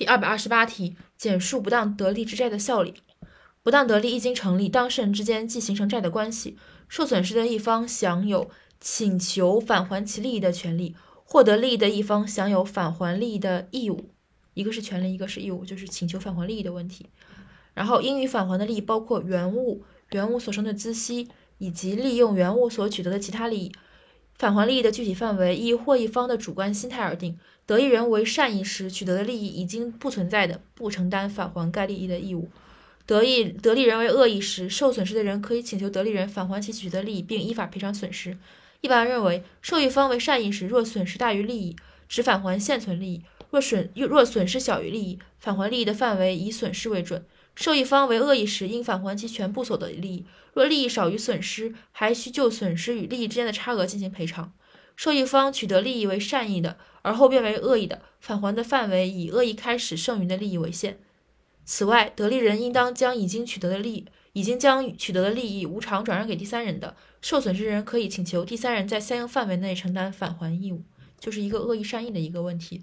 第二百二十八题，简述不当得利之债的效力。不当得利一经成立，当事人之间即形成债的关系，受损失的一方享有请求返还其利益的权利，获得利益的一方享有返还利益的义务。一个是权利，一个是义务，就是请求返还利益的问题。然后应予返还的利益包括原物、原物所生的孳息，以及利用原物所取得的其他利益。返还利益的具体范围依获益方的主观心态而定。得益人为善意时取得的利益已经不存在的，不承担返还该利益的义务；得益得利人为恶意时，受损失的人可以请求得利人返还其取得利益，并依法赔偿损失。一般认为，受益方为善意时，若损失大于利益，只返还现存利益；若损若损失小于利益，返还利益的范围以损失为准。受益方为恶意时，应返还其全部所得利益；若利益少于损失，还需就损失与利益之间的差额进行赔偿。受益方取得利益为善意的，而后变为恶意的，返还的范围以恶意开始剩余的利益为限。此外，得利人应当将已经取得的利益、已经将取得的利益无偿转让给第三人的，受损失人可以请求第三人在相应范围内承担返还义务，就是一个恶意善意的一个问题。